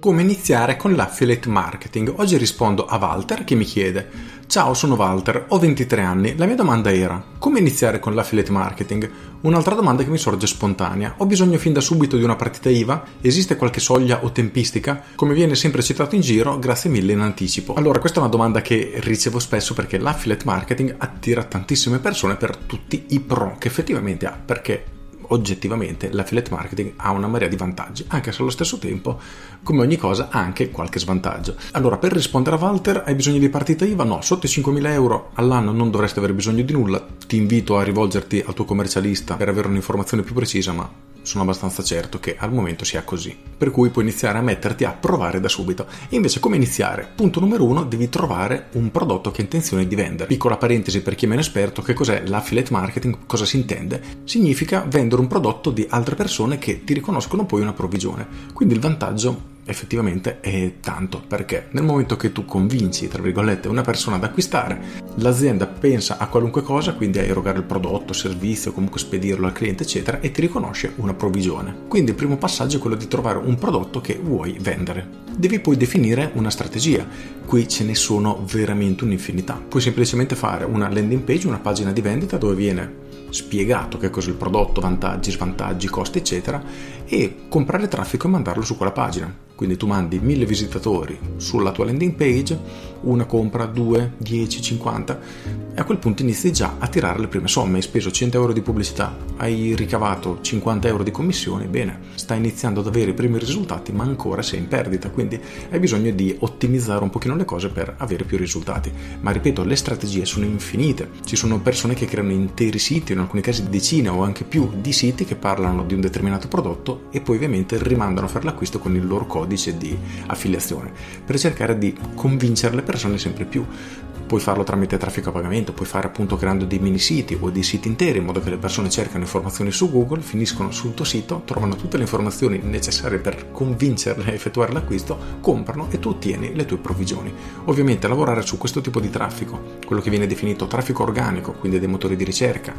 Come iniziare con l'affiliate marketing? Oggi rispondo a Walter che mi chiede Ciao, sono Walter, ho 23 anni. La mia domanda era: come iniziare con l'affiliate marketing? Un'altra domanda che mi sorge spontanea. Ho bisogno fin da subito di una partita IVA? Esiste qualche soglia o tempistica? Come viene sempre citato in giro, grazie mille in anticipo. Allora, questa è una domanda che ricevo spesso perché l'affiliate marketing attira tantissime persone per tutti i pro che effettivamente ha, perché oggettivamente l'affiliate marketing ha una marea di vantaggi, anche se allo stesso tempo, come ogni cosa, ha anche qualche svantaggio. Allora, per rispondere a Walter, hai bisogno di partita IVA? No, sotto i 5.000 euro all'anno non dovresti avere bisogno di nulla. Ti invito a rivolgerti al tuo commercialista per avere un'informazione più precisa, ma sono abbastanza certo che al momento sia così. Per cui puoi iniziare a metterti a provare da subito. E invece come iniziare? Punto numero uno, devi trovare un prodotto che hai intenzione di vendere. Piccola parentesi per chi è meno esperto, che cos'è l'affiliate marketing? Cosa si intende? Significa vendere un prodotto di altre persone che ti riconoscono poi una provvigione. Quindi il vantaggio effettivamente è tanto perché nel momento che tu convinci tra virgolette una persona ad acquistare l'azienda pensa a qualunque cosa quindi a erogare il prodotto servizio comunque spedirlo al cliente eccetera e ti riconosce una provvigione. Quindi il primo passaggio è quello di trovare un prodotto che vuoi vendere. Devi poi definire una strategia. Qui ce ne sono veramente un'infinità. Puoi semplicemente fare una landing page una pagina di vendita dove viene spiegato che cos'è il prodotto, vantaggi, svantaggi, costi, eccetera, e comprare traffico e mandarlo su quella pagina. Quindi tu mandi 1000 visitatori sulla tua landing page, una compra, 2, 10, 50 e a quel punto inizi già a tirare le prime somme. Hai speso 100 euro di pubblicità, hai ricavato 50 euro di commissione, bene, stai iniziando ad avere i primi risultati ma ancora sei in perdita, quindi hai bisogno di ottimizzare un pochino le cose per avere più risultati. Ma ripeto, le strategie sono infinite, ci sono persone che creano interi siti, in alcuni casi decine o anche più di siti che parlano di un determinato prodotto e poi ovviamente rimandano a fare l'acquisto con il loro codice codice di affiliazione per cercare di convincere le persone sempre più. Puoi farlo tramite traffico a pagamento, puoi fare appunto creando dei mini siti o dei siti interi in modo che le persone cercano informazioni su Google, finiscono sul tuo sito, trovano tutte le informazioni necessarie per convincerle a effettuare l'acquisto, comprano e tu ottieni le tue provvigioni. Ovviamente lavorare su questo tipo di traffico, quello che viene definito traffico organico, quindi dei motori di ricerca,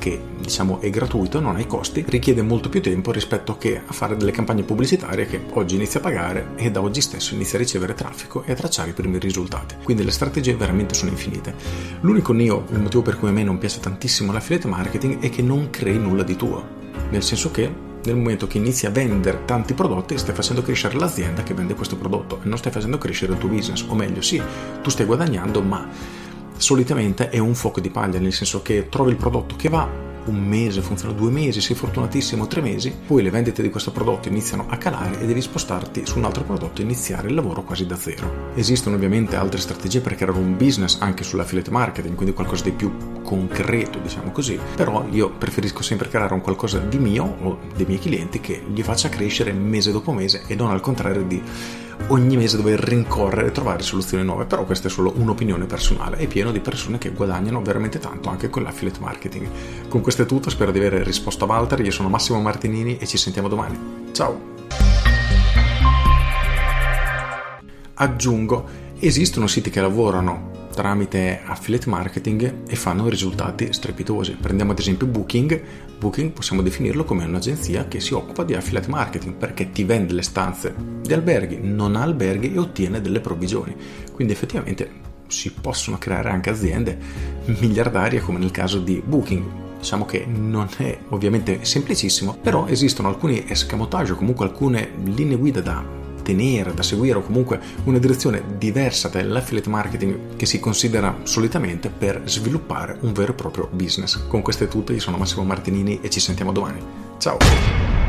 che diciamo è gratuito, non hai costi, richiede molto più tempo rispetto che a fare delle campagne pubblicitarie che oggi inizia a pagare e da oggi stesso inizia a ricevere traffico e a tracciare i primi risultati. Quindi le strategie veramente sono infinite. L'unico neo, il motivo per cui a me non piace tantissimo l'affiliate marketing è che non crei nulla di tuo, nel senso che nel momento che inizi a vendere tanti prodotti stai facendo crescere l'azienda che vende questo prodotto e non stai facendo crescere il tuo business, o meglio sì, tu stai guadagnando ma solitamente è un fuoco di paglia, nel senso che trovi il prodotto che va, un mese, funziona due mesi, sei fortunatissimo tre mesi, poi le vendite di questo prodotto iniziano a calare e devi spostarti su un altro prodotto e iniziare il lavoro quasi da zero. Esistono ovviamente altre strategie per creare un business anche sull'affiliate marketing, quindi qualcosa di più concreto, diciamo così, però io preferisco sempre creare un qualcosa di mio o dei miei clienti che gli faccia crescere mese dopo mese e non al contrario di ogni mese dover rincorrere e trovare soluzioni nuove, però questa è solo un'opinione personale, è pieno di persone che guadagnano veramente tanto anche con l'affiliate marketing. Con questo è tutto, spero di aver risposto a Walter, io sono Massimo Martinini e ci sentiamo domani. Ciao! Aggiungo, esistono siti che lavorano tramite affiliate marketing e fanno risultati strepitosi. Prendiamo ad esempio Booking. Booking possiamo definirlo come un'agenzia che si occupa di affiliate marketing perché ti vende le stanze di alberghi, non ha alberghi e ottiene delle provvigioni. Quindi effettivamente si possono creare anche aziende miliardarie come nel caso di Booking. Diciamo che non è ovviamente semplicissimo, però esistono alcuni escamotage o comunque alcune linee guida da tenere, da seguire o comunque una direzione diversa dall'affiliate marketing che si considera solitamente per sviluppare un vero e proprio business. Con questo è io sono Massimo Martinini e ci sentiamo domani. Ciao!